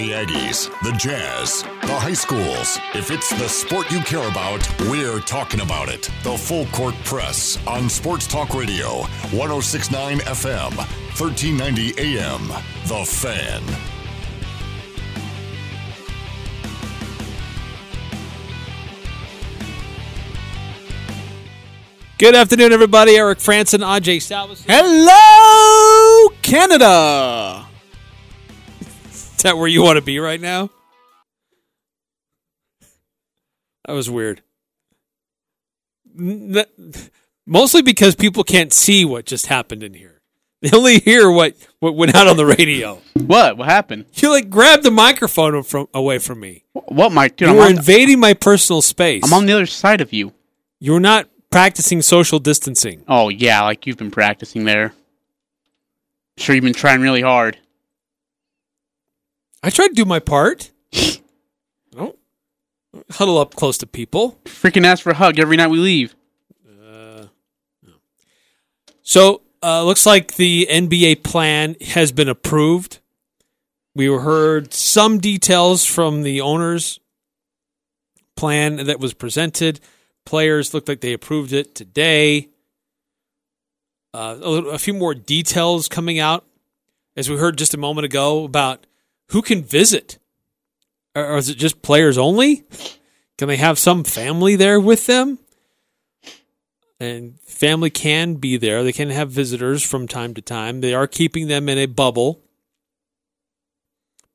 The Aggies, the Jazz, the high schools. If it's the sport you care about, we're talking about it. The Full Court Press on Sports Talk Radio, 1069 FM, 1390 AM. The Fan. Good afternoon, everybody. Eric Frandsen, Ajay Salvas. Hello, Canada. Is that where you want to be right now? That was weird. Mostly because people can't see what just happened in here. They only hear what, what went out on the radio. What? What happened? You like grabbed the microphone from away from me. What, Mike? Dude, You I'm, were invading my personal space. I'm on the other side of you. You're not practicing social distancing. Oh yeah, like you've been practicing there. Sure, you've been trying really hard. I tried to do my part. Don't huddle up close to people. Freaking ask for a hug every night we leave. So, uh, looks like the NBA plan has been approved. We heard some details from the owners' plan that was presented. Players looked like they approved it today. Uh, a, little, a few more details coming out, as we heard just a moment ago about who can visit. Or, is it just players only? Can they have some family there with them? and family can be there. They can have visitors from time to time. They are keeping them in a bubble.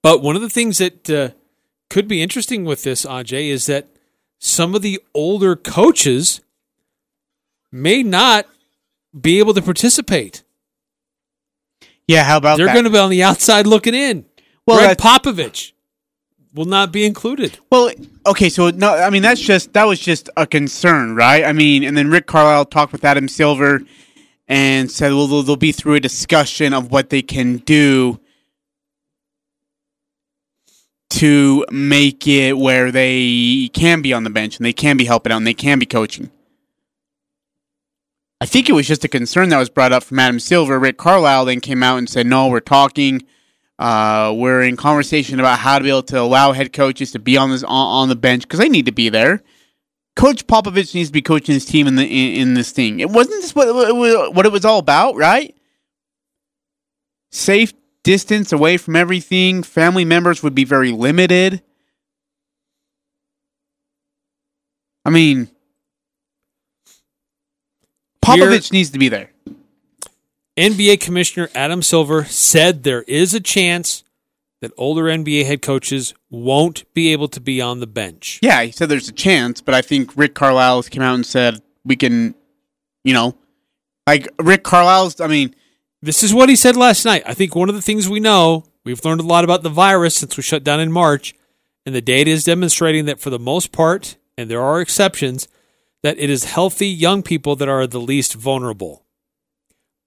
But one of the things that uh, could be interesting with this, Ajay, is that some of the older coaches may not be able to participate. Yeah, how about They're that? going to be on the outside looking in. Well, Gregg Popovich will not be included. Well, okay, so no, I mean that's just that was just a concern, right? I mean, and then Rick Carlisle talked with Adam Silver and said, well, they'll, they'll be through a discussion of what they can do to make it where they can be on the bench and they can be helping out and they can be coaching. I think it was just a concern that was brought up from Adam Silver. Rick Carlisle then came out and said, "No, we're talking." Uh, we're in conversation about how to be able to allow head coaches to be on this on, on the bench because they need to be there. Coach Popovich needs to be coaching his team in the in, in this thing. It wasn't this what, what what it was all about, right? Safe distance away from everything. Family members would be very limited. I mean, Popovich needs to be there. NBA Commissioner Adam Silver said there is a chance that older NBA head coaches won't be able to be on the bench. Yeah, he said there's a chance, but I think Rick Carlisle came out and said we can, you know, like Rick Carlisle's. I mean, This is what he said last night. I think one of the things we know, we've learned a lot about the virus since we shut down in March, and the data is demonstrating that for the most part, and there are exceptions, that it is healthy young people that are the least vulnerable.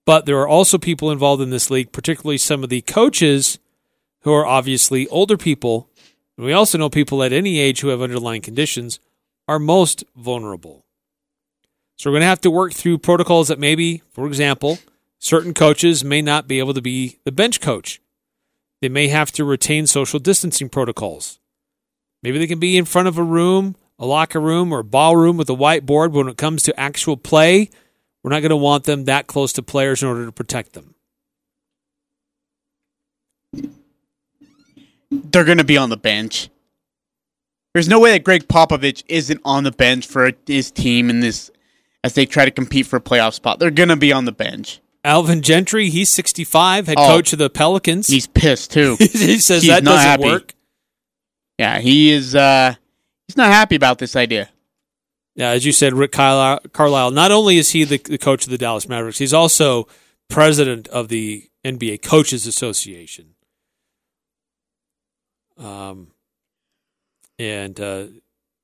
But there are also people involved in this league, particularly some of the coaches who are obviously older people. And we also know people at any age who have underlying conditions are most vulnerable. So we're going to have to work through protocols that maybe, for example, certain coaches may not be able to be the bench coach. They may have to retain social distancing protocols. Maybe they can be in front of a room, a locker room, or a ballroom with a whiteboard. When it comes to actual play, we're not going to want them that close to players in order to protect them. they're going to be on the bench. There's no way that Gregg Popovich isn't on the bench for his team in this as they try to compete for a playoff spot. They're going to be on the bench. Alvin Gentry, he's 65, head Oh. coach of the Pelicans. He's pissed too. he says he's that doesn't happy. work. yeah, he is. uh He's not happy about this idea. Yeah, as you said, Rick Carlisle. Not only is he the, the coach of the Dallas Mavericks, he's also president of the NBA Coaches Association. Um, and uh,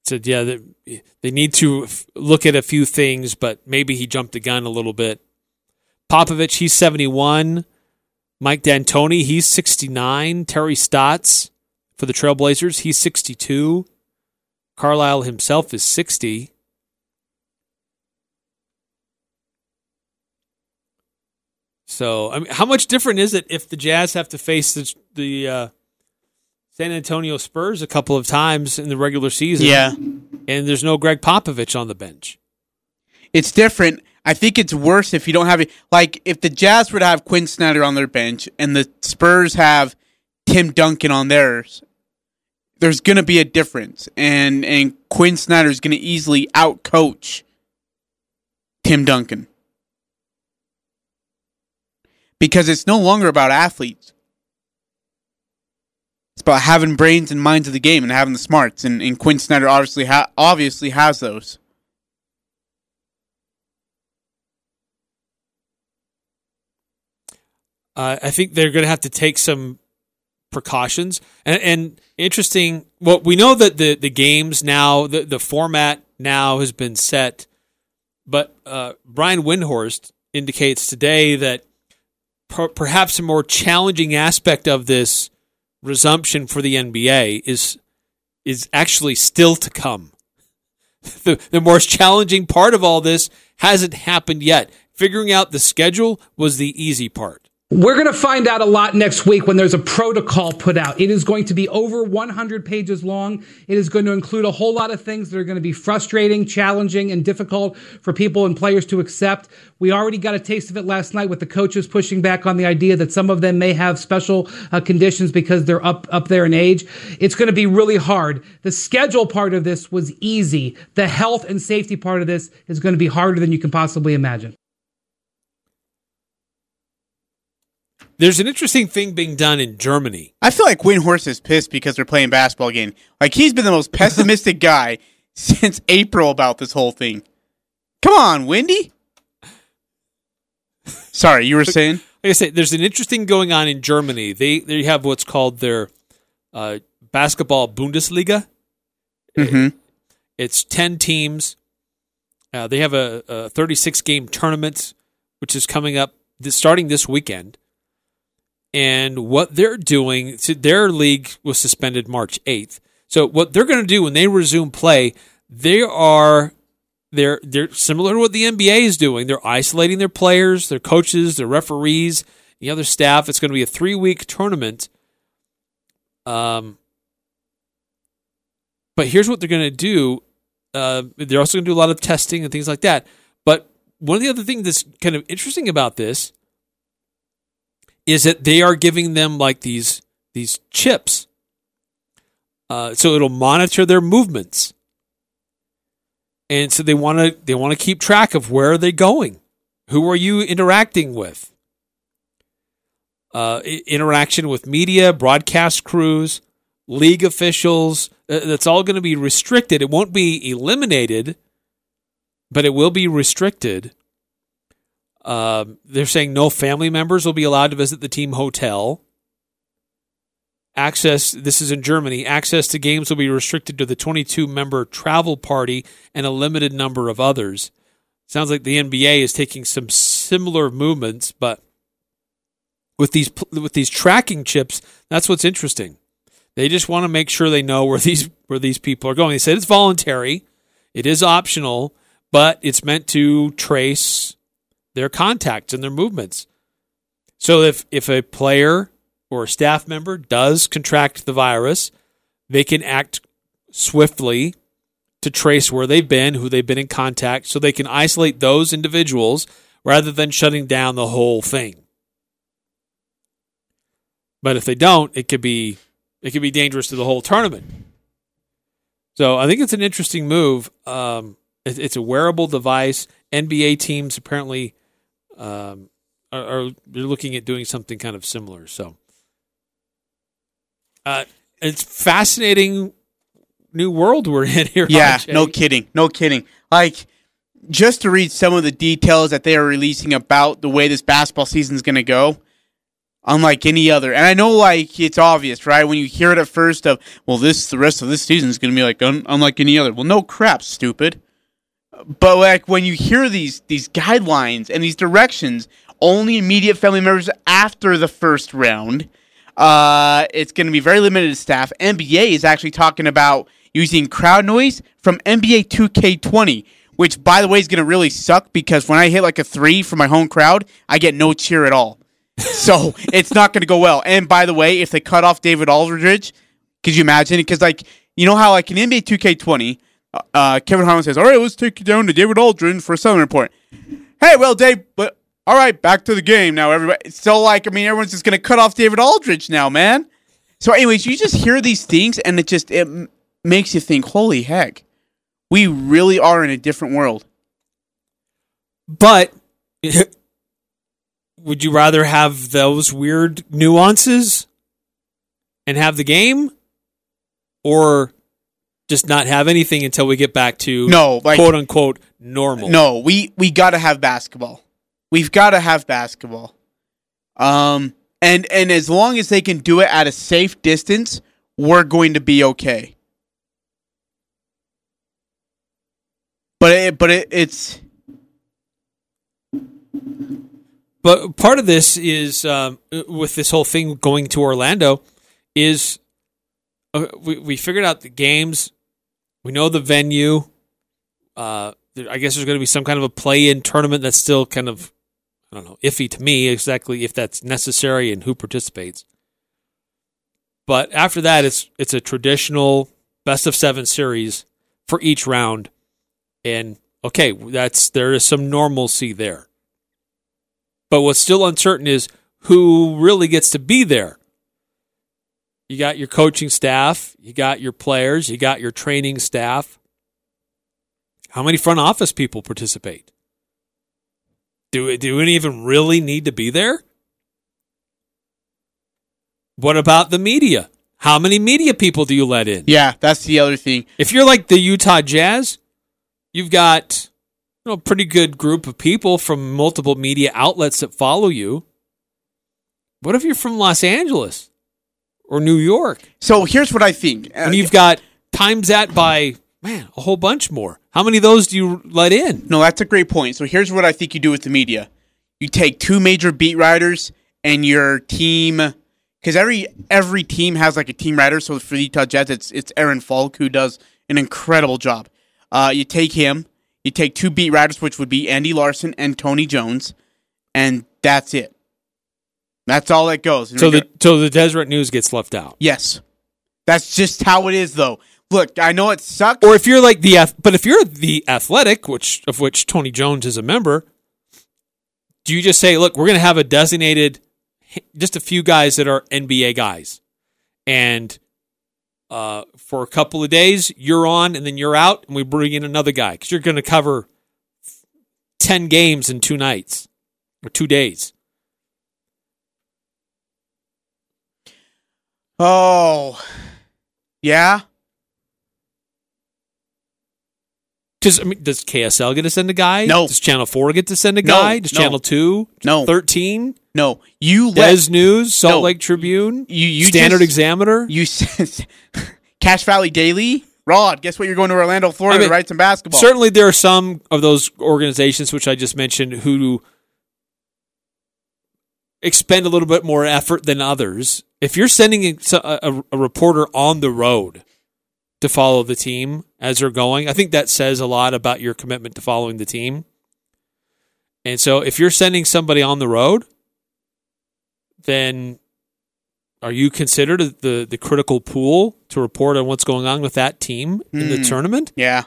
said, yeah, they, they need to f- look at a few things, but maybe he jumped the gun a little bit. Popovich, he's seventy-one. Mike D'Antoni, he's sixty-nine. Terry Stotts for the Trailblazers, he's sixty-two. Carlisle himself is 60. So, I mean, how much different is it if the Jazz have to face the, the uh, San Antonio Spurs a couple of times in the regular season. Yeah. And there's no Gregg Popovich on the bench. It's different. I think it's worse if you don't have it. Like, if the Jazz were to have Quin Snyder on their bench and the Spurs have Tim Duncan on theirs, there's going to be a difference. And, and Quin Snyder is going to easily outcoach Tim Duncan. Because it's no longer about athletes. It's about having brains and minds of the game and having the smarts, and, and Quin Snyder obviously ha- obviously has those. Uh, I think they're going to have to take some precautions. And, and interesting, well, we know that the, the games now, the, the format now has been set, but uh, Brian Windhorst indicates today that per- perhaps a more challenging aspect of this resumption for the NBA is is actually still to come. The, the most challenging part of all this hasn't happened yet. Figuring out the schedule was the easy part. We're going to find out a lot next week when there's a protocol put out. It is going to be over 100 pages long. It is going to include a whole lot of things that are going to be frustrating, challenging, and difficult for people and players to accept. We already got a taste of it last night with the coaches pushing back on the idea that some of them may have special uh, conditions because they're up up there in age. It's going to be really hard. The schedule part of this was easy. The health and safety part of this is going to be harder than you can possibly imagine. There's an interesting thing being done in Germany. I feel like Windhorst is pissed because they're playing basketball again. Like he's been the most pessimistic guy since April about this whole thing. Come on, Windy. Sorry, you were saying? Like I said, there's an interesting going on in Germany. They they have what's called their uh, basketball Bundesliga. Mm-hmm. It's ten teams. Uh, they have a, a 36 game tournament, which is coming up this, starting this weekend. And what they're doing, their league was suspended March 8th. So what they're going to do when they resume play, they are they're they're similar to what the NBA is doing. They're isolating their players, their coaches, their referees, the other staff. It's going to be a three week tournament. Um, but here's what they're going to do. Uh, they're also going to do a lot of testing and things like that. But one of the other things that's kind of interesting about this is that they are giving them like these these chips. Uh, so it'll monitor their movements, and so they want to they want to keep track of where are they going, who are you interacting with, uh, interaction with media, broadcast crews, league officials. Uh, that's all going to be restricted. It won't be eliminated, but it will be restricted. Um, they're saying no family members will be allowed to visit the team hotel. Access, this is in Germany, access to games will be restricted to the 22 member travel party and a limited number of others. Sounds like the NBA is taking some similar movements, but with these with these tracking chips, that's what's interesting. They just want to make sure they know where these where these people are going. They said it's voluntary, it is optional, but it's meant to trace their contacts and their movements. So if if a player or a staff member does contract the virus, they can act swiftly to trace where they've been, who they've been in contact, so they can isolate those individuals rather than shutting down the whole thing. But if they don't, it could be it could be dangerous to the whole tournament. So I think it's an interesting move. Um, it, it's a wearable device. NBA teams apparently um, are, are they're looking at doing something kind of similar. So uh, it's fascinating new world we're in here. Yeah, no kidding. No kidding. Like, just to read some of the details that they are releasing about the way this basketball season is going to go, unlike any other. And I know, like, it's obvious, right? When you hear it at first of, well, this, the rest of this season is going to be like un- unlike any other. Well, no crap, stupid. But like when you hear these these guidelines and these directions, only immediate family members after the first round. Uh, it's going to be very limited staff. NBA is actually talking about using crowd noise from NBA 2K20, which by the way is going to really suck because when I hit like a three for my home crowd, I get no cheer at all. so it's not going to go well. And by the way, if they cut off David Aldridge, Could you imagine? Because like you know how like in NBA 2K20, uh, uh, Kevin Harlan says, "All right, let's take you down to David Aldridge for a Southern report." Hey, well, Dave, but all right, back to the game now. Everybody, so like, I mean, everyone's just gonna cut off David Aldridge now, man. So, anyways, you just hear these things, and it just it m- makes you think, "Holy heck, we really are in a different world." But would you rather have those weird nuances and have the game or just not have anything until we get back to No, like quote unquote normal? No, we we got to have basketball. We've got to have basketball. Um and and as long as they can do it at a safe distance, we're going to be okay. But it, but it, it's But part of this is um, with this whole thing going to Orlando is uh, we, we figured out the games. We know the venue. Uh, there- I guess there's going to be some kind of a play-in tournament that's still kind of I don't know iffy to me exactly if that's necessary and who participates. But after that, it's it's a traditional best of seven series for each round, and okay, that's there is some normalcy there. But what's still uncertain is who really gets to be there. You got your coaching staff, you got your players, you got your training staff. How many front office people participate? Do do any even really need to be there? What about the media? How many media people do you let in? yeah, that's the other thing. If you're like the Utah Jazz, you've got you know, a pretty good group of people from multiple media outlets that follow you. What if you're from Los Angeles or New York? So here's what I think. Uh, And you've got times that by man, a whole bunch more. How many of those do you let in? No, that's a great point. So here's what I think you do with the media. You take two major beat writers and your team because every every team has like a team writer. So for the Utah Jazz, it's it's Aaron Falk who does an incredible job. Uh, you take him, you take two beat writers, which would be Andy Larsen and Tony Jones, and that's it. That's all that goes. So the so the Deseret News gets left out. yes, that's just how it is, though. Look, I know it sucks. Or if you're like the ath- but if you're the athletic, which of which Tony Jones is a member, do you just say, look, we're going to have a designated, just a few guys that are NBA guys, and uh, for a couple of days you're on, and then you're out, and we bring in another guy because you're going to cover ten games in two nights or two days. Oh, yeah. Does I mean, does KSL get to send a guy? No. Does Channel Four get to send a No, guy? Does no. Channel Two? No. Thirteen? No, you let Des News, Salt No. Lake Tribune, You- you Standard just- Examiner. You Cache Valley Daily. Rod, guess what? You're going to Orlando, Florida I mean, to write some basketball. Certainly, there are some of those organizations which I just mentioned who expend a little bit more effort than others. If you're sending a, a, a reporter on the road to follow the team as they're going, I think that says a lot about your commitment to following the team. And so, if you're sending somebody on the road, then are you considered the the critical pool to report on what's going on with that team in the Hmm. tournament? Yeah.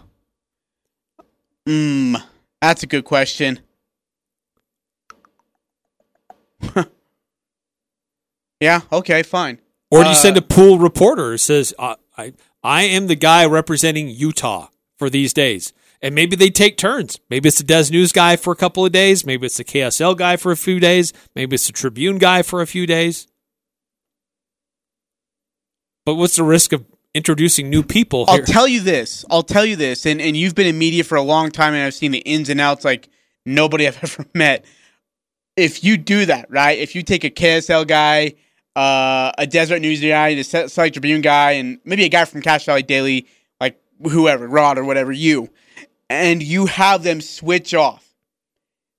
Mm, that's a good question. yeah. Okay. Fine. Or do you Uh, send a pool reporter who says, uh, I, I am the guy representing Utah for these days? And maybe they take turns. Maybe it's the Des News guy for a couple of days. Maybe it's the KSL guy for a few days. Maybe it's the Tribune guy for a few days. But what's the risk of introducing new people I'll tell you this. I'll tell you this. And and you've been in media for a long time, and I've seen the ins and outs like nobody I've ever met. If you do that, right? If you take a KSL guy, uh, a Deseret News guy, a Lake Tribune guy, and maybe a guy from Cache Valley Daily, like whoever, Rod or whatever, you, and you have them switch off,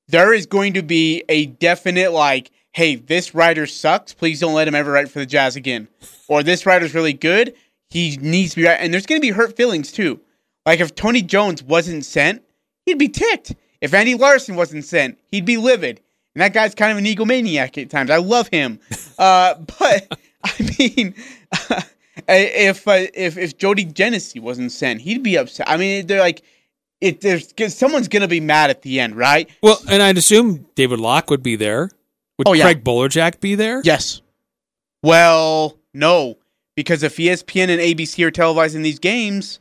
there is going to be a definite like, hey, this writer sucks. Please don't let him ever write for the Jazz again. Or this writer's really good. He needs to be right. And there's going to be hurt feelings too. Like if Tony Jones wasn't sent, he'd be ticked. If Andy Larsen wasn't sent, he'd be livid. And that guy's kind of an egomaniac at times. I love him. Uh, but I mean, if uh, if if Jody Genessy wasn't sent, he'd be upset. I mean, they're like, it. There's someone's gonna be mad at the end, right? Well, and I'd assume David Locke would be there. Would Oh, yeah. Craig Bolerjack be there? Yes. Well, no, because if ESPN and ABC are televising these games,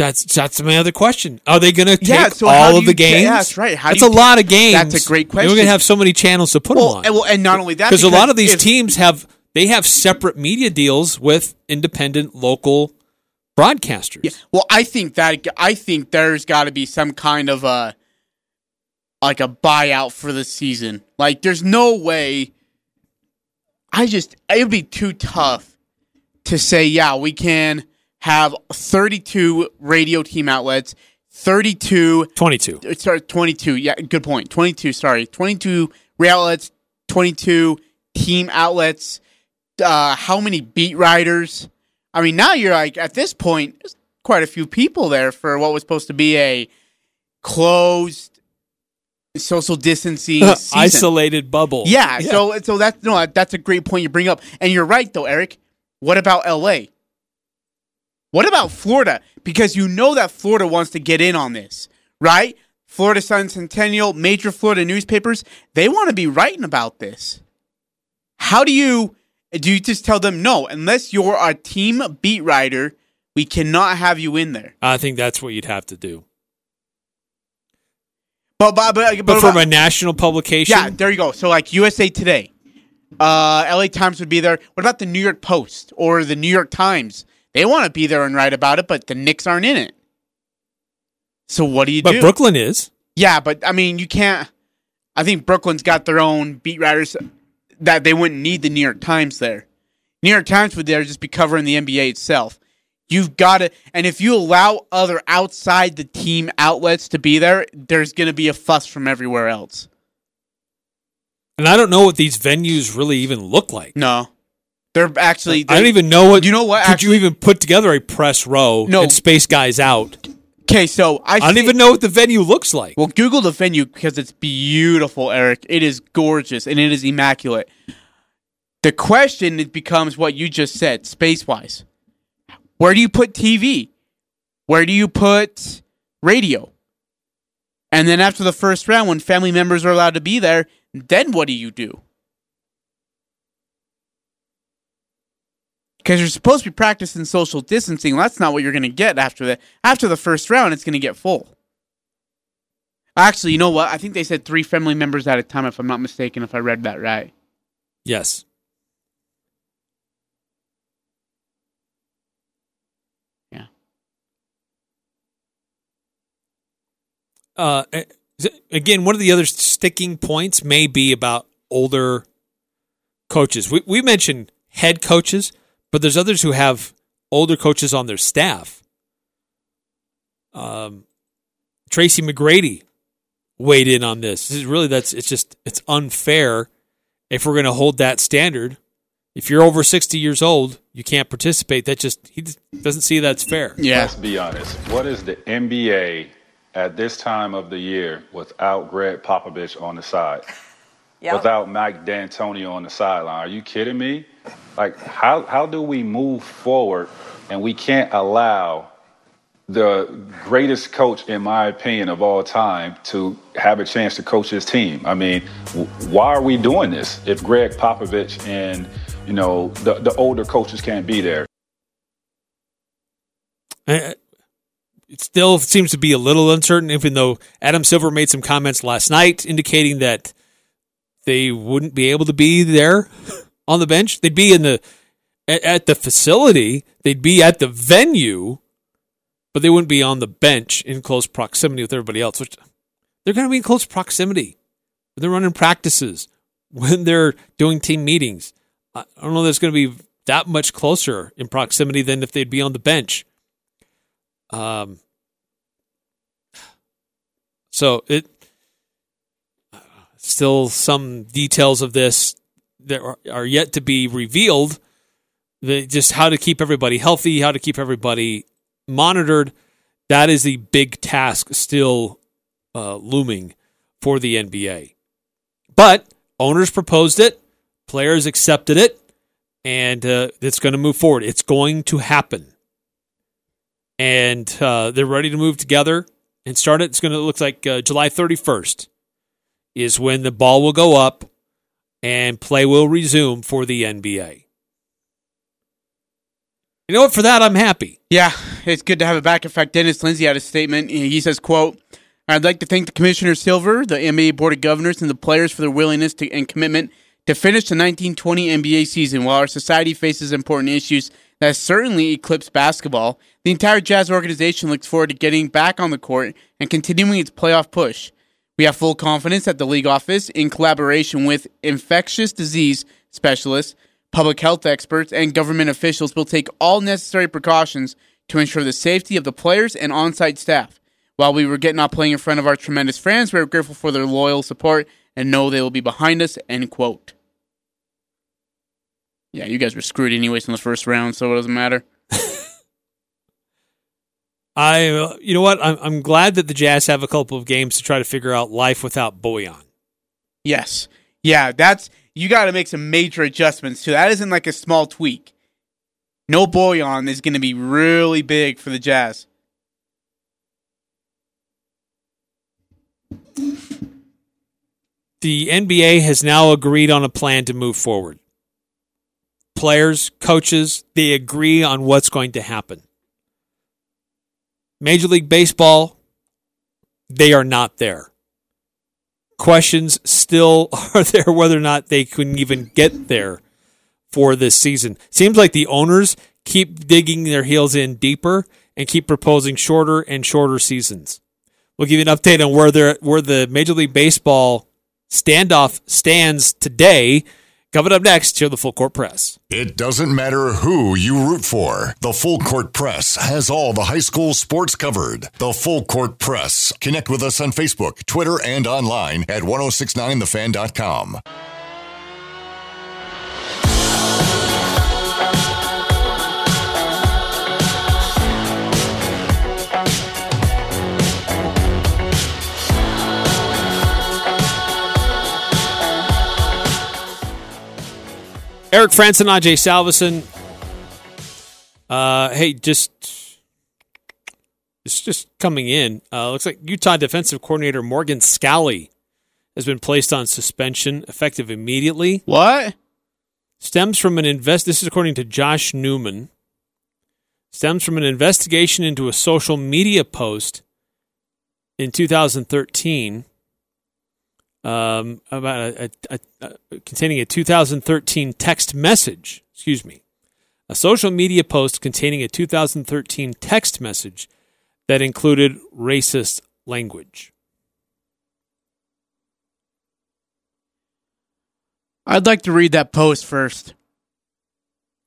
That's that's my other question. Are they going to take Yeah, so all of the ta- games? yeah, that's right. How that's a ta- lot of games. That's a great question. We're going to have so many channels to put well, them and, on. well, and not only that, Because a lot of these if- teams have they have separate media deals with independent local broadcasters. Yeah, well, I think that I think there's got to be some kind of a like a buyout for the season. Like, there's no way. I just it would be too tough to say. Yeah, we can have 32 radio team outlets, 32 22. uh, sorry, 22. Yeah, good point. 22, sorry. 22 rail outlets, 22 team outlets. Uh, how many beat writers? I mean, now you're like, at this point, there's quite a few people there for what was supposed to be a closed social distancing. Isolated bubble. Yeah, so so that's no, that's a great point you bring up, and you're right though, Eric. What about L.A.? What about Florida? Because you know that Florida wants to get in on this, right? Florida Sun Centennial, major Florida newspapers, they want to be writing about this. How do you do? You just tell them no, unless you're a team beat writer, we cannot have you in there. I think that's what you'd have to do. But but but, But from a national publication, Yeah, there you go. So like USA Today, uh, LA Times would be there. What about the New York Post or the New York Times? They want to be there and write about it, but the Knicks aren't in it. So what do you but do? But Brooklyn is. yeah, but I mean, you can't. I think Brooklyn's got their own beat writers that they wouldn't need the New York Times there. New York Times would there just be covering the NBA itself. You've got to, and if you allow other outside the team outlets to be there, there's going to be a fuss from everywhere else. And I don't know what these venues really even look like. No, they're actually. I don't even know what. You know what, Could actually- you even put together a press row No. and space guys out? Okay, so I, I don't see- even know what the venue looks like. Well, Google the venue because it's beautiful, Eric. It is gorgeous and it is immaculate. The question it becomes what you just said, space wise. Where do you put TV? Where do you put radio? And then after the first round, when family members are allowed to be there, then what do you do? Because you're supposed to be practicing social distancing. Well, that's not what you're going to get after the after the first round. It's going to get full. Actually, you know what? I think they said three family members at a time, if I'm not mistaken, if I read that right. yes. Yeah. Uh, again, one of the other sticking points may be about older coaches. We we mentioned head coaches, but there's others who have older coaches on their staff. Um, Tracy McGrady weighed in on this. This is really that's it's just it's unfair if we're going to hold that standard. If you're over 60 years old, you can't participate. That just he just doesn't see that's fair. Yeah. Let's be honest. What is the NBA at this time of the year without Gregg Popovich on the side? Yep. Without Mike D'Antonio on the sideline? Are you kidding me? Like, how, how do we move forward and we can't allow the greatest coach, in my opinion, of all time to have a chance to coach his team? I mean, why are we doing this if Gregg Popovich and, you know, the, the older coaches can't be there? Uh, It still seems to be a little uncertain, even though Adam Silver made some comments last night indicating that they wouldn't be able to be there on the bench. They'd be in the at, the facility. They'd be at the venue, but they wouldn't be on the bench in close proximity with everybody else. Which they're going to be in close proximity. When they're running practices, when they're doing team meetings. I don't know. That's going to be that much closer in proximity than if they'd be on the bench. Um, so it still some details of this that are, yet to be revealed. The, just how to keep everybody healthy, how to keep everybody monitored. That is the big task still uh, looming for the NBA. But owners proposed it, players accepted it, and uh, it's going to move forward. It's going to happen, and uh, they're ready to move together and start it. It's going to look like uh, July 31st is when the ball will go up and play will resume for the NBA. You know what? For that, I'm happy. Yeah, it's good to have it back. In fact, Dennis Lindsay had a statement. He says, "quote I'd like to thank the Commissioner Silver, the NBA Board of Governors, and the players for their willingness to, and commitment to finish the 1920 NBA season. While our society faces important issues that certainly eclipse basketball, the entire Jazz organization looks forward to getting back on the court and continuing its playoff push. We have full confidence that the league office, in collaboration with infectious disease specialists, public health experts, and government officials, will take all necessary precautions to ensure the safety of the players and on site staff. While we regret not playing in front of our tremendous fans, we are grateful for their loyal support and know they will be behind us. End quote. Yeah, you guys were screwed anyways in the first round, so it doesn't matter. I, you know what? I'm, I'm glad that the Jazz have a couple of games to try to figure out life without Bojan. Yes. Yeah, that's you got to make some major adjustments too. That isn't like a small tweak. No Bojan is going to be really big for the Jazz. The NBA has now agreed on a plan to move forward. Players, coaches, they agree on what's going to happen. Major League Baseball, they are not there. Questions still are there whether or not they couldn't even get there for this season. Seems like the owners keep digging their heels in deeper and keep proposing shorter and shorter seasons. We'll give you an update on where where the Major League Baseball standoff stands today Coming up next, here the Full Court Press. It doesn't matter who you root for. The Full Court Press has all the high school sports covered. The Full Court Press. Connect with us on Facebook, Twitter, and online at 1069thefan.com. Eric Frandsen, Ajay Salvesen. Uh, hey, just it's just coming in. Uh, looks like Utah defensive coordinator Morgan Scalley has been placed on suspension, effective immediately. What? Stems from an invest. This is according to Josh Newman. Stems from an investigation into a social media post in 2013 um, about a, a, a, containing a 2013 text message. Excuse me, a social media post containing a 2013 text message that included racist language. I'd like to read that post first.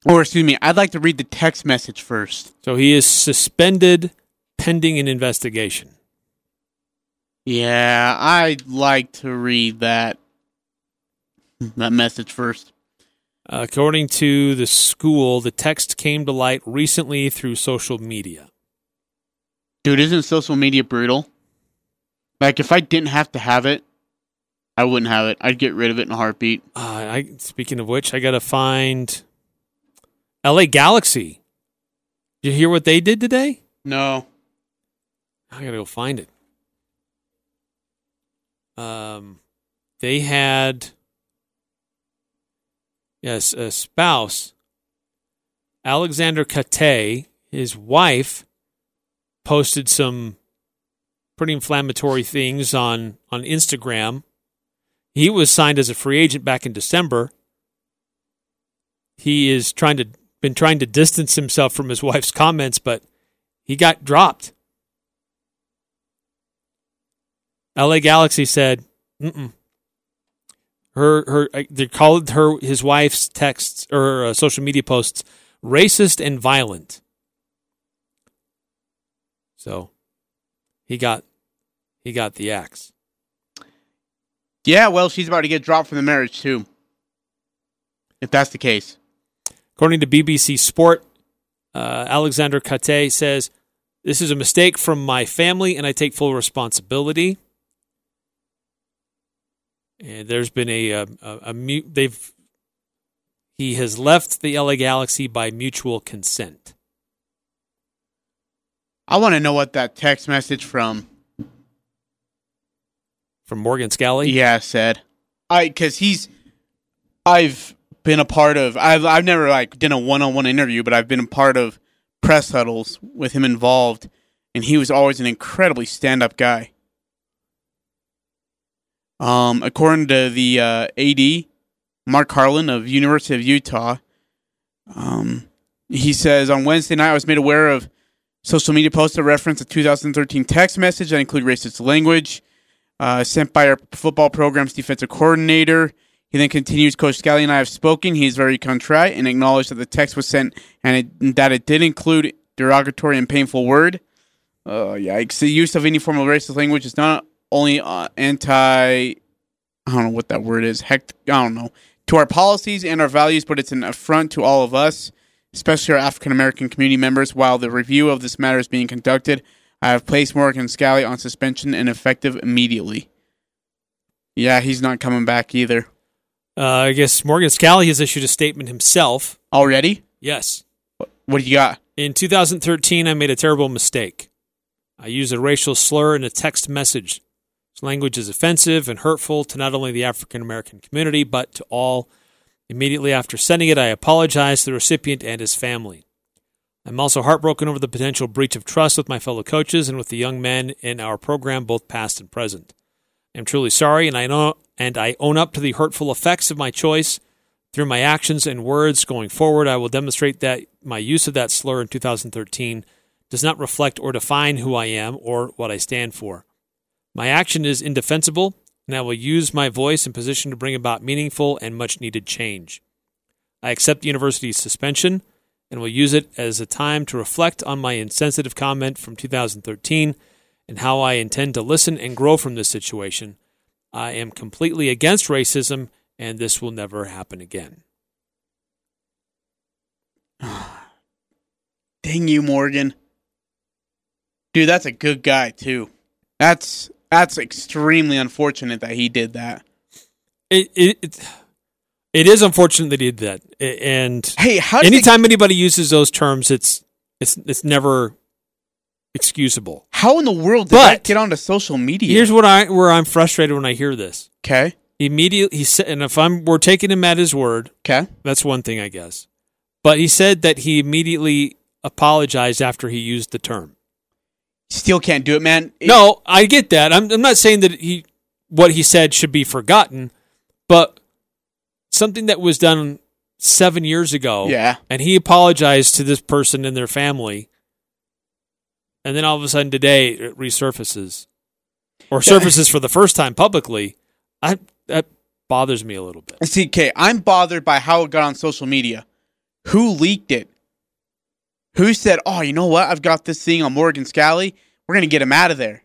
Or, excuse me, I'd like to read the text message first. So he is suspended pending an investigation. Yeah, I'd like to read that that message first. According to the school, the text came to light recently through social media. Dude, isn't social media brutal? Like, if I didn't have to have it, I wouldn't have it. I'd get rid of it in a heartbeat. Uh, I speaking of which, I gotta find L.A. Galaxy. Did you hear what they did today? No. I gotta go find it um, they had yes a spouse, Aleksandar Katai, his wife, posted some pretty inflammatory things on on Instagram. He was signed as a free agent back in December. He is trying to been trying to distance himself from his wife's comments, but he got dropped. LA Galaxy said, Mm-mm. her her they called her his wife's texts or uh, social media posts racist and violent. So he got he got the axe. Yeah, well, she's about to get dropped from the marriage too. If that's the case. According to BBC Sport, uh, Aleksandar Katai says, This is a mistake from my family and I take full responsibility. And there's been a, a, a, a they've he has left the LA Galaxy by mutual consent. I want to know what that text message from From Morgan Scalley? yeah said. I because he's I've been a part of I've I've never like done a one on one interview, but I've been a part of press huddles with him involved, and he was always an incredibly stand up guy. Um, according to the uh, AD, Mark Harlan of University of Utah, um, he says on Wednesday night I was made aware of social media posts that reference a 2013 text message that include racist language uh, sent by our football program's defensive coordinator. He then continues, Coach Scalley and I have spoken. He is very contrite and acknowledged that the text was sent and it, that it did include derogatory and painful word. Uh, yikes. The use of any form of racist language is not only uh, anti, I don't know what that word is, heck, I don't know, to our policies and our values, but it's an affront to all of us, especially our African American community members. While the review of this matter is being conducted, I have placed Morgan Scalley on suspension and effective immediately. Yeah, he's not coming back either. Uh, I guess Morgan Scalley has issued a statement himself. Already? Yes. What do you got? In 2013, I made a terrible mistake. I used a racial slur in a text message. Language is offensive and hurtful to not only the African American community, but to all. Immediately after sending it, I apologized to the recipient and his family. I'm also heartbroken over the potential breach of trust with my fellow coaches and with the young men in our program, both past and present. I'm truly sorry, and I know and I own up to the hurtful effects of my choice. Through my actions and words going forward, I will demonstrate that my use of that slur in 2013 does not reflect or define who I am or what I stand for. My action is indefensible, and I will use my voice and position to bring about meaningful and much needed change. I accept the university's suspension and will use it as a time to reflect on my insensitive comment from 2013 and how I intend to listen and grow from this situation. I am completely against racism, and this will never happen again. Dang you, Morgan. Dude, that's a good guy too. That's that's extremely unfortunate that he did that. It it it, it is unfortunate that he did that, and Hey, how anytime anybody uses those terms, it's it's it's never excusable. how in the world did But- that get onto social media? Here's what I where I'm frustrated when I hear this. okay, Immediately, he said, and if I'm we're taking him at his word, okay. that's one thing, I guess. But he said that he immediately apologized after he used the term. Still can't do it, man. It- No, I get that. I'm, I'm not saying that he what he said should be forgotten, but something that was done seven years ago. Yeah. And he apologized to this person and their family. And then all of a sudden today it resurfaces. Or surfaces for the first time publicly. I that bothers me a little bit. See, okay, I'm bothered by how it got on social media. Who leaked it? Who said, "Oh, you know what? I've got this thing on Morgan Scalley. We're gonna get him out of there."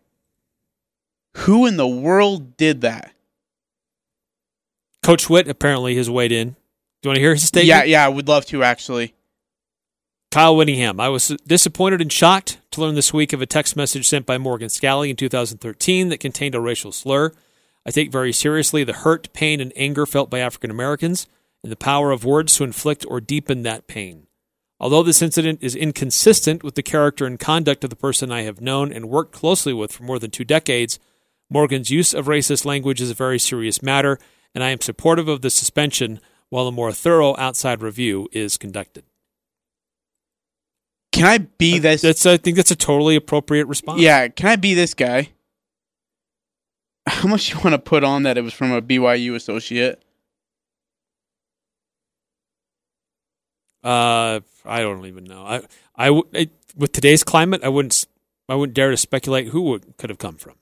Who in the world did that? Coach Whitt apparently has weighed in. Do you want to hear his statement? Yeah, yeah, I would love to actually. Kyle Whittingham. I was disappointed and shocked to learn this week of a text message sent by Morgan Scalley in 2013 that contained a racial slur. I take very seriously the hurt, pain, and anger felt by African Americans and the power of words to inflict or deepen that pain. Although this incident is inconsistent with the character and conduct of the person I have known and worked closely with for more than two decades, Morgan's use of racist language is a very serious matter, and I am supportive of the suspension while a more thorough outside review is conducted. Can I be uh, this? That's I think that's a totally appropriate response. Yeah, can I be this guy? How much you want to put on that it was from a BYU associate? Uh, I don't even know. I I it, with today's climate, I wouldn't I wouldn't dare to speculate who would, could have come from.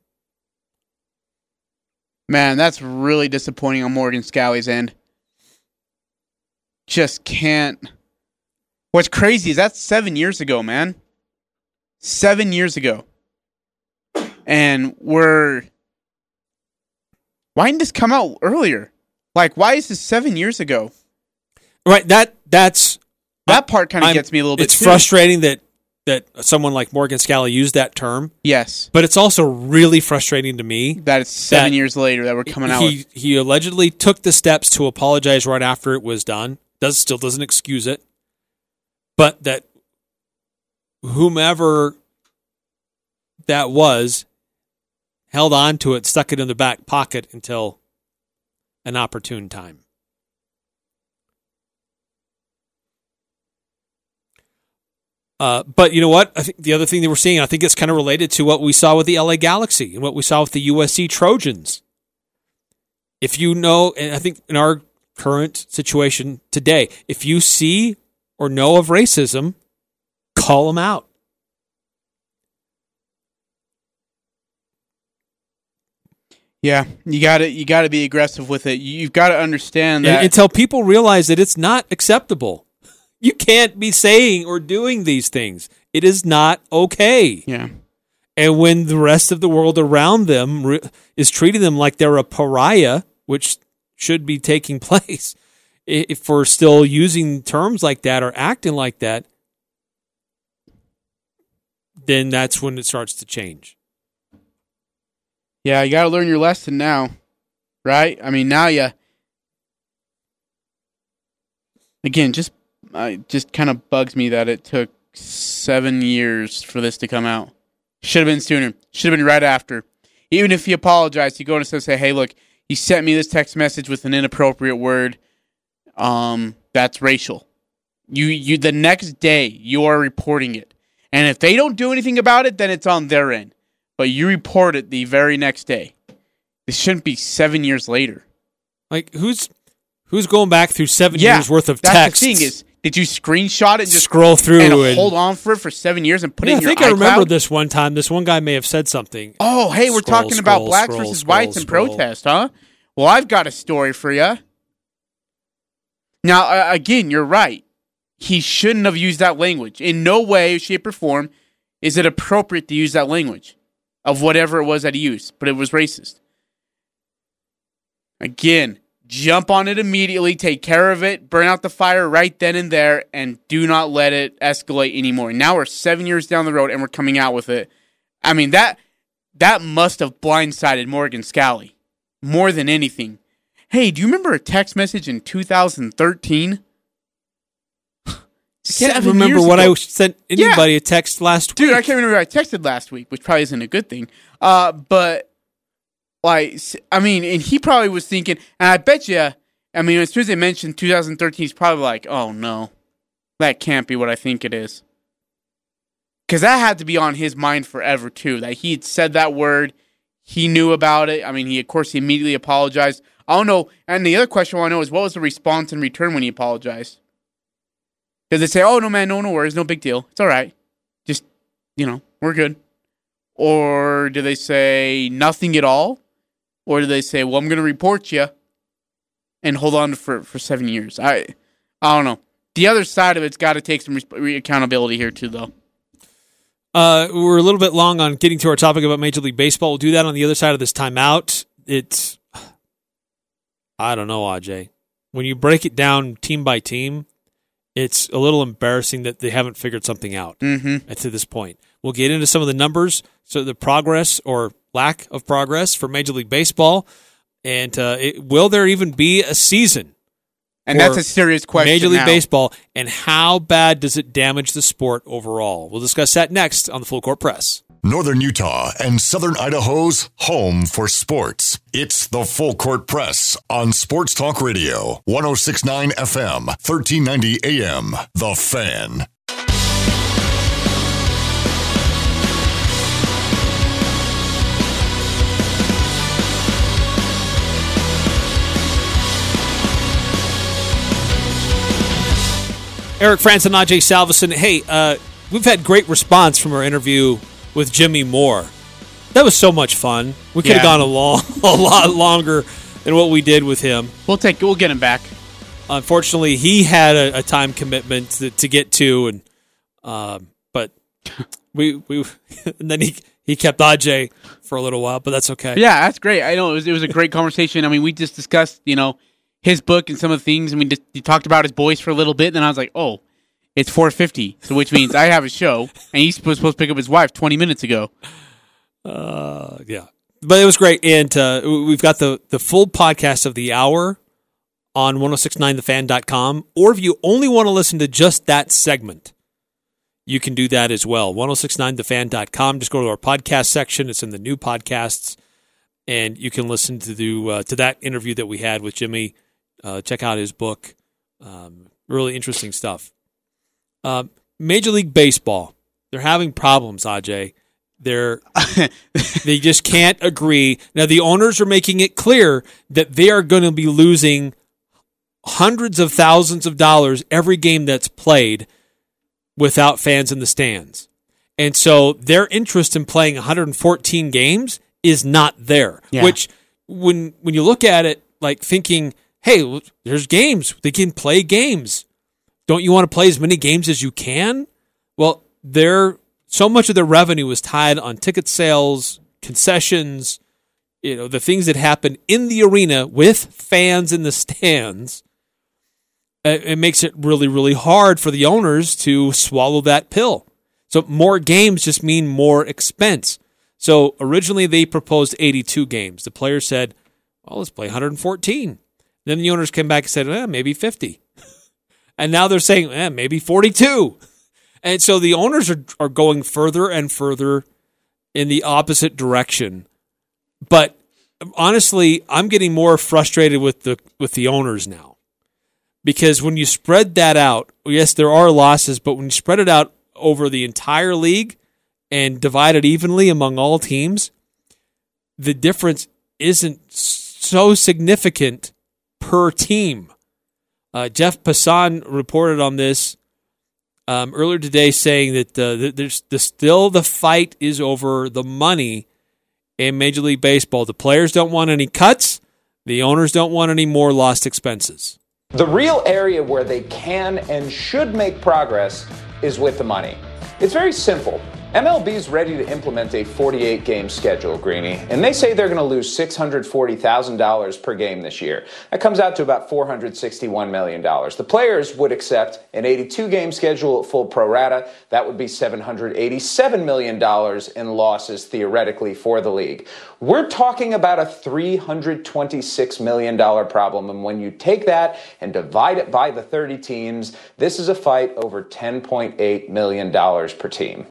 Man, that's really disappointing on Morgan Scalley's end. Just can't. What's crazy is that's seven years ago, man. Seven years ago. And we're. Why didn't this come out earlier? Like, why is this seven years ago? Right. That that's That part kind of gets me a little bit. It's too. frustrating that that someone like Morgan Scalley used that term, Yes. but it's also really frustrating to me. That it's seven That years later that we're coming out he with. he allegedly took the steps to apologize right after it was done. Does still doesn't excuse it, but that whomever that was held on to it, stuck it in the back pocket until an opportune time. Uh, but you know what? I think the other thing that we're seeing, I think it's kind of related to what we saw with the LA Galaxy and what we saw with the USC Trojans. If you know, and I think in our current situation today, if you see or know of racism, call them out. Yeah, you got to you got to be aggressive with it. You've got to understand that until people realize that it's not acceptable. You can't be saying or doing these things. It is not okay. Yeah. And when the rest of the world around them re- is treating them like they're a pariah, which should be taking place, if we're still using terms like that or acting like that, then that's when it starts to change. Yeah, you got to learn your lesson now, right? I mean, now you again just uh, just kind of bugs me that it took seven years for this to come out. Should have been sooner. Should have been right after. Even if he apologized, he go and say, "Hey, look, he sent me this text message with an inappropriate word. Um, that's racial." You you the next day you are reporting it, and if they don't do anything about it, then it's on their end but you report it the very next day. This shouldn't be seven years later. Like who's who's going back through seven yeah, years worth of that's text? The thing is, did you screenshot it and just scroll through and, and, hold on for it for seven years and put yeah, it in your I think I remember this one time. This one guy may have said something. Oh, hey, we're talking scroll, about blacks scroll, versus whites in protest, huh? Well, I've got a story for you. Now, uh, again, you're right. He shouldn't have used that language. In no way, shape, or form is it appropriate to use that language of whatever it was that he used, but it was racist. Again, jump on it immediately, take care of it, burn out the fire right then and there, and do not let it escalate anymore. Now we're seven years down the road and we're coming out with it. I mean that that must have blindsided Morgan Scalley more than anything. Hey, do you remember a text message in 2013? I can't remember what ago. I sent anybody yeah. a text last Dude, week. Dude, I can't remember I texted last week, which probably isn't a good thing. Uh, but like, I mean, and he probably was thinking, and I bet you, I mean, as soon as they mentioned 2013, he's probably like, oh no, that can't be what I think it is. Because that had to be on his mind forever too. That he said that word, he knew about it. I mean, he of course he immediately apologized. I don't know. And the other question I want to know is, what was the response in return when he apologized? Because they say, oh, no, man, no, no worries, no big deal. It's all right. Just, you know, we're good. Or do they say nothing at all? Or do they say, well, I'm going to report you and hold on for, for seven years? I, I don't know. The other side of it's got to take some re- accountability here, too, though. Uh, we're a little bit long on getting to our topic about Major League Baseball. We'll do that on the other side of this timeout. It's, I don't know, Aj. When you break it down team by team, it's a little embarrassing that they haven't figured something out mm-hmm. to this point. We'll get into some of the numbers, so the progress or lack of progress for Major League Baseball, and uh, it, will there even be a season? And that's a serious question. Major League now. Baseball, and how bad does it damage the sport overall? We'll discuss that next on the Full Court Press. Northern Utah and Southern Idaho's home for sports. It's the Full Court Press on Sports Talk Radio, 1069 FM, 1390 AM. The Fan. Eric Frandsen and Ajay Salvesen. Hey, uh, we've had great response from our interview with Jimmy Moore. That was so much fun. We could have yeah. gone a long, a lot longer than what we did with him. We'll take, we'll get him back. Unfortunately, he had a, a time commitment to, to, get to, and uh, but we we and then he he kept Aj for a little while, but that's okay. Yeah, that's great. I know it was it was a great conversation. I mean, we just discussed you know his book and some of the things, and we just talked about his boys for a little bit. And then I was like, oh, it's 4:50, so which means I have a show, and he's supposed to pick up his wife 20 minutes ago. Uh, yeah, but it was great, and uh, we've got the the full podcast of the hour on 1069thefan.com. Or if you only want to listen to just that segment, you can do that as well. 1069thefan.com. Just go to our podcast section. It's in the new podcasts. And you can listen to the, uh, to that interview that we had with Jimmy. Uh, check out his book. Um, really interesting stuff. Uh, Major League Baseball. They're having problems, Aj. They're they just can't agree. Now the owners are making it clear that they are going to be losing hundreds of thousands of dollars every game that's played without fans in the stands. And so their interest in playing 114 games is not there. Yeah. Which when when you look at it like thinking, "Hey, there's games. They can play games. Don't you want to play as many games as you can?" Well, they're so much of their revenue is tied on ticket sales, concessions, you know, the things that happen in the arena with fans in the stands. It makes it really, really hard for the owners to swallow that pill. So more games just mean more expense. So originally they proposed 82 games. The players said, well, let's play 114. Then the owners came back and said, eh, maybe 50. and now they're saying, eh, maybe 42. And so the owners are, are going further and further in the opposite direction. But honestly, I'm getting more frustrated with the with the owners now. Because when you spread that out, yes, there are losses, but when you spread it out over the entire league and divide it evenly among all teams, the difference isn't so significant per team. Uh, Jeff Passan reported on this um, earlier today, saying that uh, there's the, still the fight is over the money in Major League Baseball. The players don't want any cuts. The owners don't want any more lost expenses. The real area where they can and should make progress is with the money. It's very simple. MLB is ready to implement a 48 game schedule, Greeny, and they say they're going to lose $640,000 per game this year. That comes out to about $461 million. The players would accept an 82 game schedule at full pro rata. That would be $787 million in losses theoretically for the league. We're talking about a $326 million problem, and when you take that and divide it by the 30 teams, this is a fight over $10.8 million per team.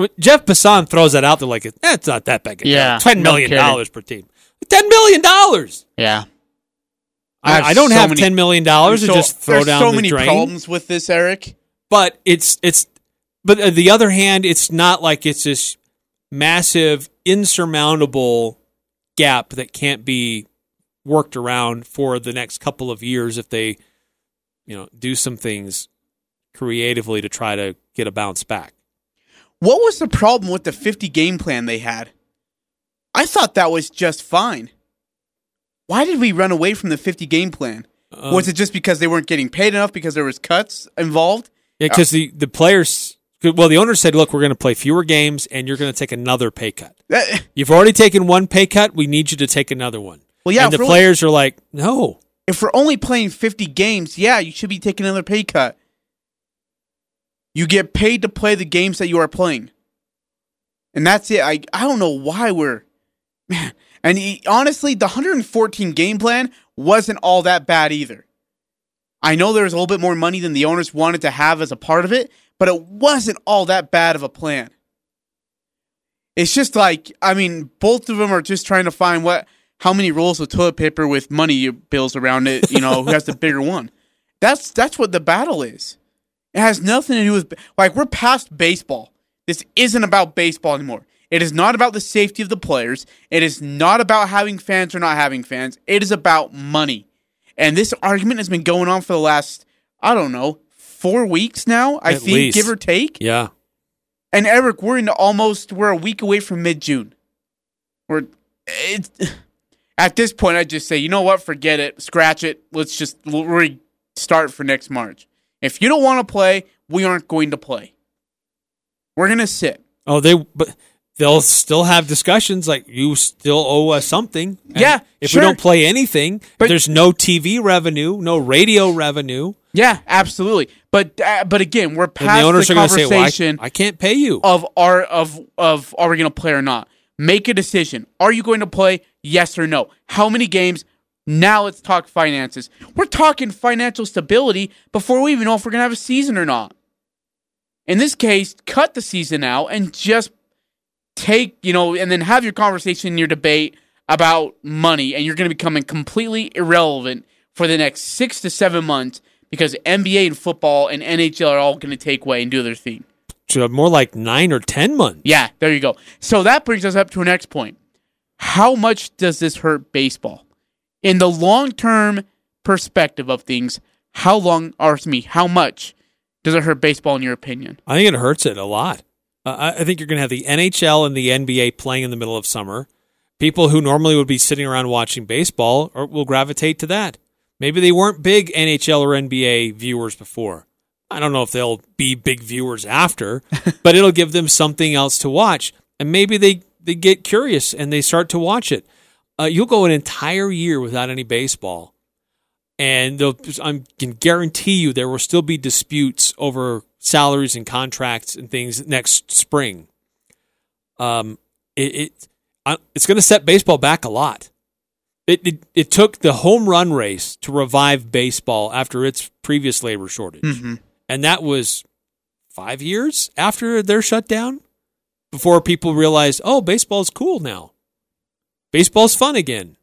When Jeff Passan throws that out there like, eh, it's not that big. a deal. Yeah, $10 no per team. $10 million! Yeah. I, I don't so have many- $10 million to so- just throw there's down so the many drain. problems with this, Eric. but it's it's but on the other hand it's not like it's this massive insurmountable gap that can't be worked around for the next couple of years if they you know do some things creatively to try to get a bounce back What was the problem with the 50 game plan they had? I thought that was just fine. Why did we run away from the 50 game plan? Um, was it just because they weren't getting paid enough because there was cuts involved? Yeah, because the the players well the owner said look we're going to play fewer games and you're going to take another pay cut That- you've already taken one pay cut we need you to take another one Well, yeah, and the players are like no if we're only playing 50 games, yeah, you should be taking another pay cut. You get paid to play the games that you are playing. And that's it. I I don't know why we're man. And he, honestly, the 114 game plan wasn't all that bad either. I know there was a little bit more money than the owners wanted to have as a part of it, but it wasn't all that bad of a plan. It's just like I mean, both of them are just trying to find what how many rolls of toilet paper with money bills around it. You know, who has the bigger one? That's that's what the battle is. It has nothing to do with like we're past baseball. This isn't about baseball anymore. It is not about the safety of the players. It is not about having fans or not having fans. It is about money. And this argument has been going on for the last I don't know four weeks now. I At think, least. give or take. yeah And Eric, we're in almost we're a week away from mid June. We're it's at this point. I just say, you know what? Forget it. Scratch it. Let's just we'll restart for next March. If you don't want to play, we aren't going to play. We're gonna sit. Oh, they but they'll still have discussions like you still owe us something. And Yeah, if sure. we don't play anything, But- there's no TV revenue, no radio revenue, Yeah, absolutely. But uh, but again, we're past the the are say, "Well, I, conversation I can't pay you." of are of of are we going to play or not? Make a decision. Are you going to play? Yes or no. How many games? Now let's talk finances. We're talking financial stability before we even know if we're going to have a season or not. In this case, cut the season out and just take, you know, and then have your conversation, your debate about money, and you're going to become completely irrelevant for the next six to seven months because NBA and football and NHL are all going to take away and do their thing. So more like nine or ten months. Yeah, there you go. So that brings us up to our next point. How much does this hurt baseball? In the long term perspective of things, how long, or me, how much does it hurt baseball in your opinion? I think it hurts it a lot. Uh, I think you're going to have the NHL and the NBA playing in the middle of summer. People who normally would be sitting around watching baseball or will gravitate to that. Maybe they weren't big NHL or NBA viewers before. I don't know if they'll be big viewers after, but it'll give them something else to watch. And maybe they, they get curious and they start to watch it. Uh, you'll go an entire year without any baseball. And I can guarantee you there will still be disputes over salaries and contracts and things next spring. Um, it, it I- it's going to set baseball back a lot. It, it it took the home run race to revive baseball after its previous labor shortage, and that was five years after their shutdown. Before people realized, oh, baseball's cool now. Baseball's fun again.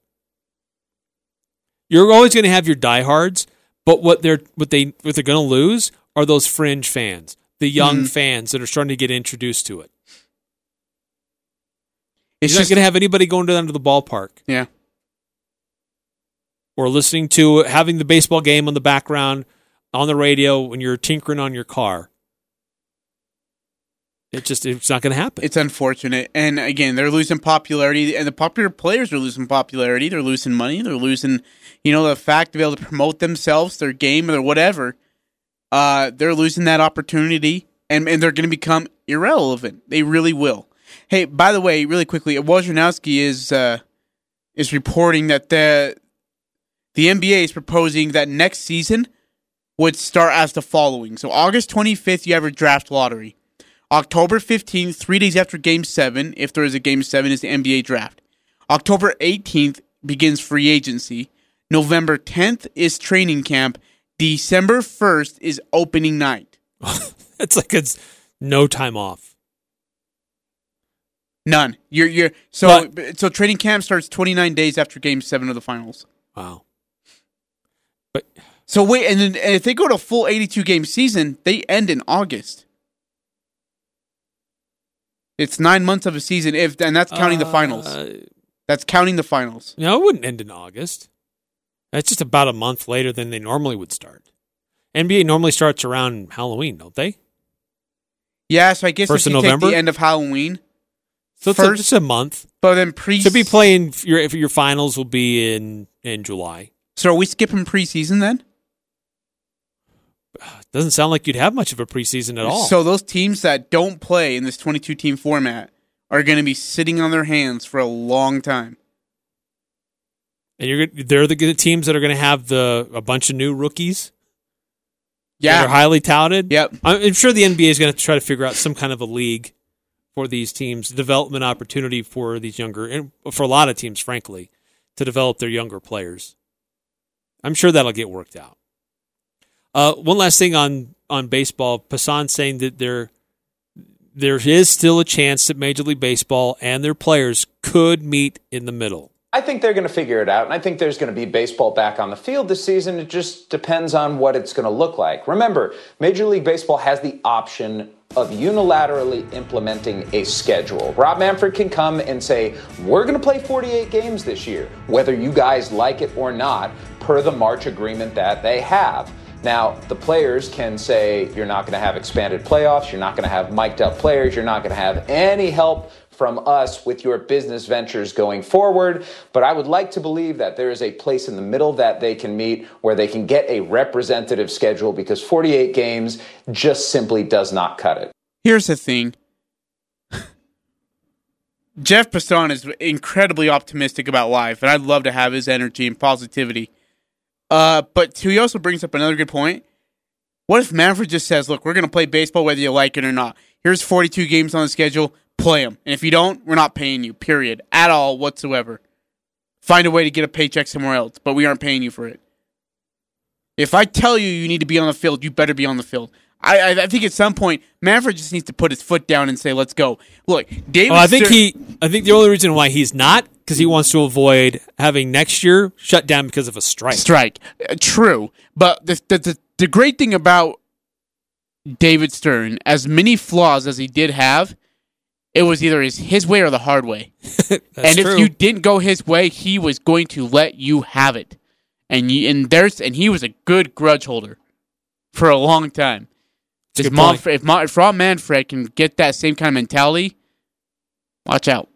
You're always going to have your diehards, but what they're what they what they're going to lose are those fringe fans, the young mm-hmm. fans that are starting to get introduced to it. It's You're not just going to have anybody going down to the ballpark yeah. or listening to having the baseball game on the background on the radio when you're tinkering on your car. It just it's not going to happen. It's unfortunate, and again, they're losing popularity, and the popular players are losing popularity. They're losing money. They're losing, you know, the fact to be able to promote themselves, their game, or whatever. Uh, they're losing that opportunity, and and they're going to become irrelevant. They really will. Hey, by the way, really quickly, Wojnarowski is uh, is reporting that the the NBA is proposing that next season would start as the following. So August 25th, you have a draft lottery. October 15th, three days after Game 7, if there is a Game 7, is the NBA draft. October 18th begins free agency. November 10th is training camp. December 1st is opening night. it's like it's no time off. None. You're you're so so training camp starts 29 days after Game 7 of the finals. Wow. But So wait, and then and if they go to a full 82 game season, they end in August. It's nine months of a season, if and that's counting the finals. uh, That's counting the finals. no, it wouldn't end in August. That's just about a month later than they normally would start. NBA normally starts around Halloween, don't they? Yeah, so I guess First if of you November? take the end of Halloween, So it's, a, First- it's a month. but then pre To be playing your if your finals will be in in July. So are we skipping preseason then? Doesn't sound like you'd have much of a preseason at all. So those teams that don't play in this 22 team format are going to be sitting on their hands for a long time. and you're they're the good teams that are going to have the a bunch of new rookies. Yeah. they're highly touted. Yep. I'm I'm sure the NBA is going to try to figure out some kind of a league for these teams, development opportunity for these younger, and for a lot of teams, frankly, to develop their younger players. I'm sure that'll get worked out. Uh, one last thing on on baseball, Passan saying that there there is still a chance that Major League Baseball and their players could meet in the middle. I think they're going to figure it out, and I think there's going to be baseball back on the field this season. It just depends on what it's going to look like. Remember, Major League Baseball has the option of unilaterally implementing a schedule. Rob Manfred can come and say, We're going to play 48 games this year, whether you guys like it or not, per the March agreement that they have. Now, the players can say you're not going to have expanded playoffs, you're not going to have mic'd up players, you're not going to have any help from us with your business ventures going forward. But I would like to believe that there is a place in the middle that they can meet where they can get a representative schedule because 48 games just simply does not cut it. Here's the thing. Jeff Passan is incredibly optimistic about life, and I'd love to have his energy and positivity. Uh, but he also brings up another good point. What if Manfred just says, "Look, we're going to play baseball whether you like it or not. Here's 42 games on the schedule. Play them, and if you don't, we're not paying you. Period. At all whatsoever. find a way to get a paycheck somewhere else, but we aren't paying you for it. If I tell you you need to be on the field, you better be on the field. I, I, I think at some point Manfred just needs to put his foot down and say, "Let's go." Look, David. Oh, I think he. I think the only reason why he's not because he wants to avoid having next year shut down because of a strike. strike. Uh, true, but the, the the the great thing about David Stern, as many flaws as he did have, it was either his his way or the hard way. That's and true. if you didn't go his way, he was going to let you have it. And you, and there's and he was a good grudge holder for a long time. If, Mon- if, Mon- if Rob Manfred can get that same kind of mentality, watch out.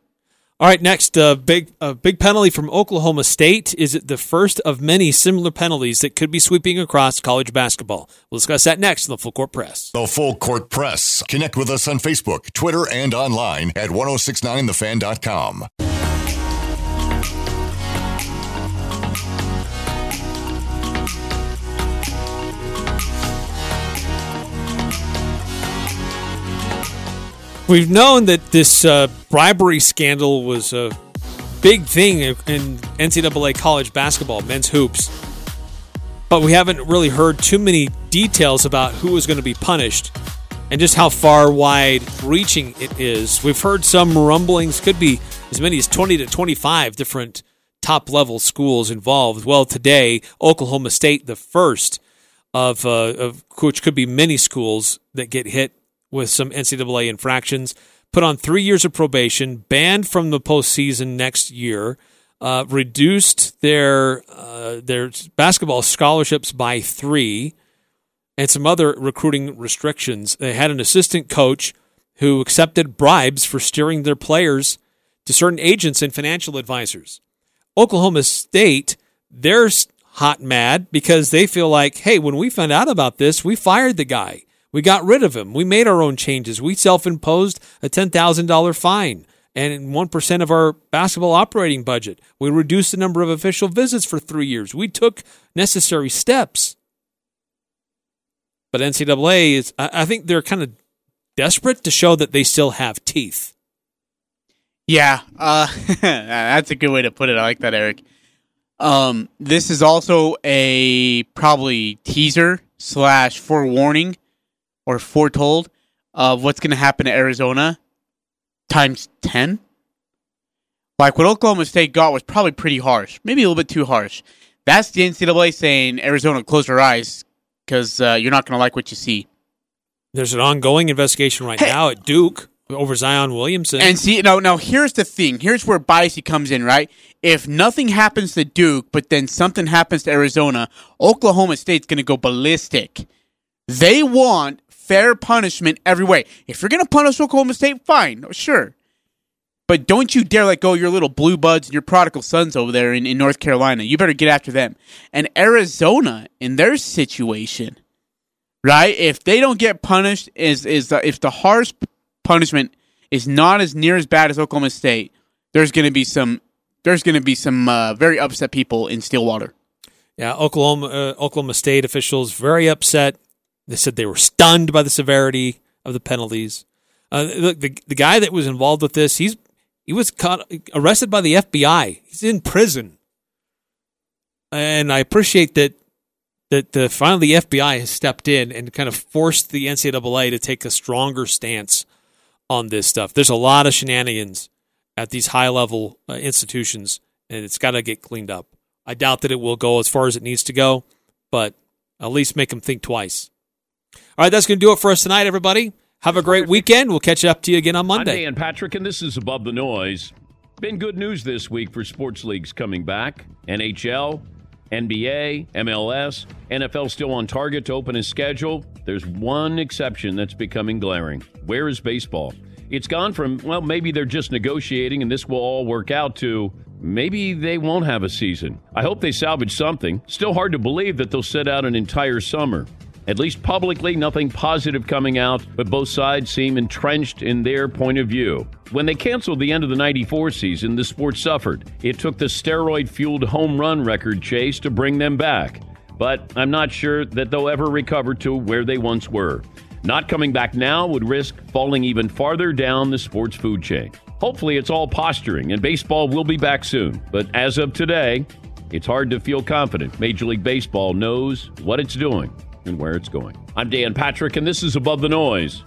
All right, next, uh, big uh, big penalty from Oklahoma State. Is it the first of many similar penalties that could be sweeping across college basketball? We'll discuss that next in the Full Court Press. The Full Court Press. Connect with us on Facebook, Twitter, and online at 1069thefan.com. We've known that this uh, bribery scandal was a big thing in NCAA college basketball, men's hoops. But we haven't really heard too many details about who is going to be punished and just how far wide reaching it is. We've heard some rumblings, could be as many as 20 to 25 different top level schools involved. Well, today, Oklahoma State, the first of, uh, of which could be many schools that get hit with some NCAA infractions, put on three years of probation, banned from the postseason next year, uh, reduced their uh, their basketball scholarships by three, and some other recruiting restrictions. They had an assistant coach who accepted bribes for steering their players to certain agents and financial advisors. Oklahoma State, they're hot mad because they feel like, hey, when we found out about this, we fired the guy. We got rid of him. We made our own changes. We self imposed a $10,000 fine and 1% of our basketball operating budget. We reduced the number of official visits for three years. We took necessary steps. But NCAA is, I think they're kind of desperate to show that they still have teeth. Yeah, uh, that's a good way to put it. I like that, Eric. Um, this is also a probably teaser slash forewarning or foretold of what's going to happen to Arizona times 10. Like what Oklahoma State got was probably pretty harsh, maybe a little bit too harsh. That's the NCAA saying, Arizona, close your eyes because uh, you're not going to like what you see. There's an ongoing investigation right Hey. now at Duke over Zion Williamson. And see, no, now here's the thing. Here's where biasy comes in, right? If nothing happens to Duke, but then something happens to Arizona, Oklahoma State's going to go ballistic. They want fair punishment every way. If you're going to punish Oklahoma State, fine, sure. But don't you dare let go your little blue buds and your prodigal sons over there in, in North Carolina. You better get after them. And Arizona, in their situation, right? If they don't get punished, is is the, if the harsh punishment is not as near as bad as Oklahoma State, there's going to be some there's going to be some uh, very upset people in Stillwater. Yeah, Oklahoma uh, Oklahoma State officials very upset. They said they were stunned by the severity of the penalties. Uh, the, the the guy that was involved with this, he's he was caught arrested by the FBI. He's in prison, and I appreciate that that the finally the FBI has stepped in and kind of forced the NCAA to take a stronger stance on this stuff. There's a lot of shenanigans at these high level uh, institutions, and it's got to get cleaned up. I doubt that it will go as far as it needs to go, but at least make them think twice. All right, that's going to do it for us tonight, everybody. Have a great weekend. We'll catch up to you again on I'm Monday. Dan Patrick, and this is Above the Noise. Been good news this week for sports leagues coming back. NHL, NBA, MLS, NFL still on target to open his schedule. There's one exception that's becoming glaring. Where is baseball? It's gone from, well, maybe they're just negotiating and this will all work out to maybe they won't have a season. I hope they salvage something. Still hard to believe that they'll sit out an entire summer. At least publicly, nothing positive coming out, but both sides seem entrenched in their point of view. When they canceled the end of the 94 season, the sport suffered. It took the steroid fueled home run record chase to bring them back. But I'm not sure that they'll ever recover to where they once were. Not coming back now would risk falling even farther down the sports food chain. Hopefully, it's all posturing, and baseball will be back soon. But as of today, it's hard to feel confident. Major League Baseball knows what it's doing and where it's going. I'm Dan Patrick, and this is Above the Noise.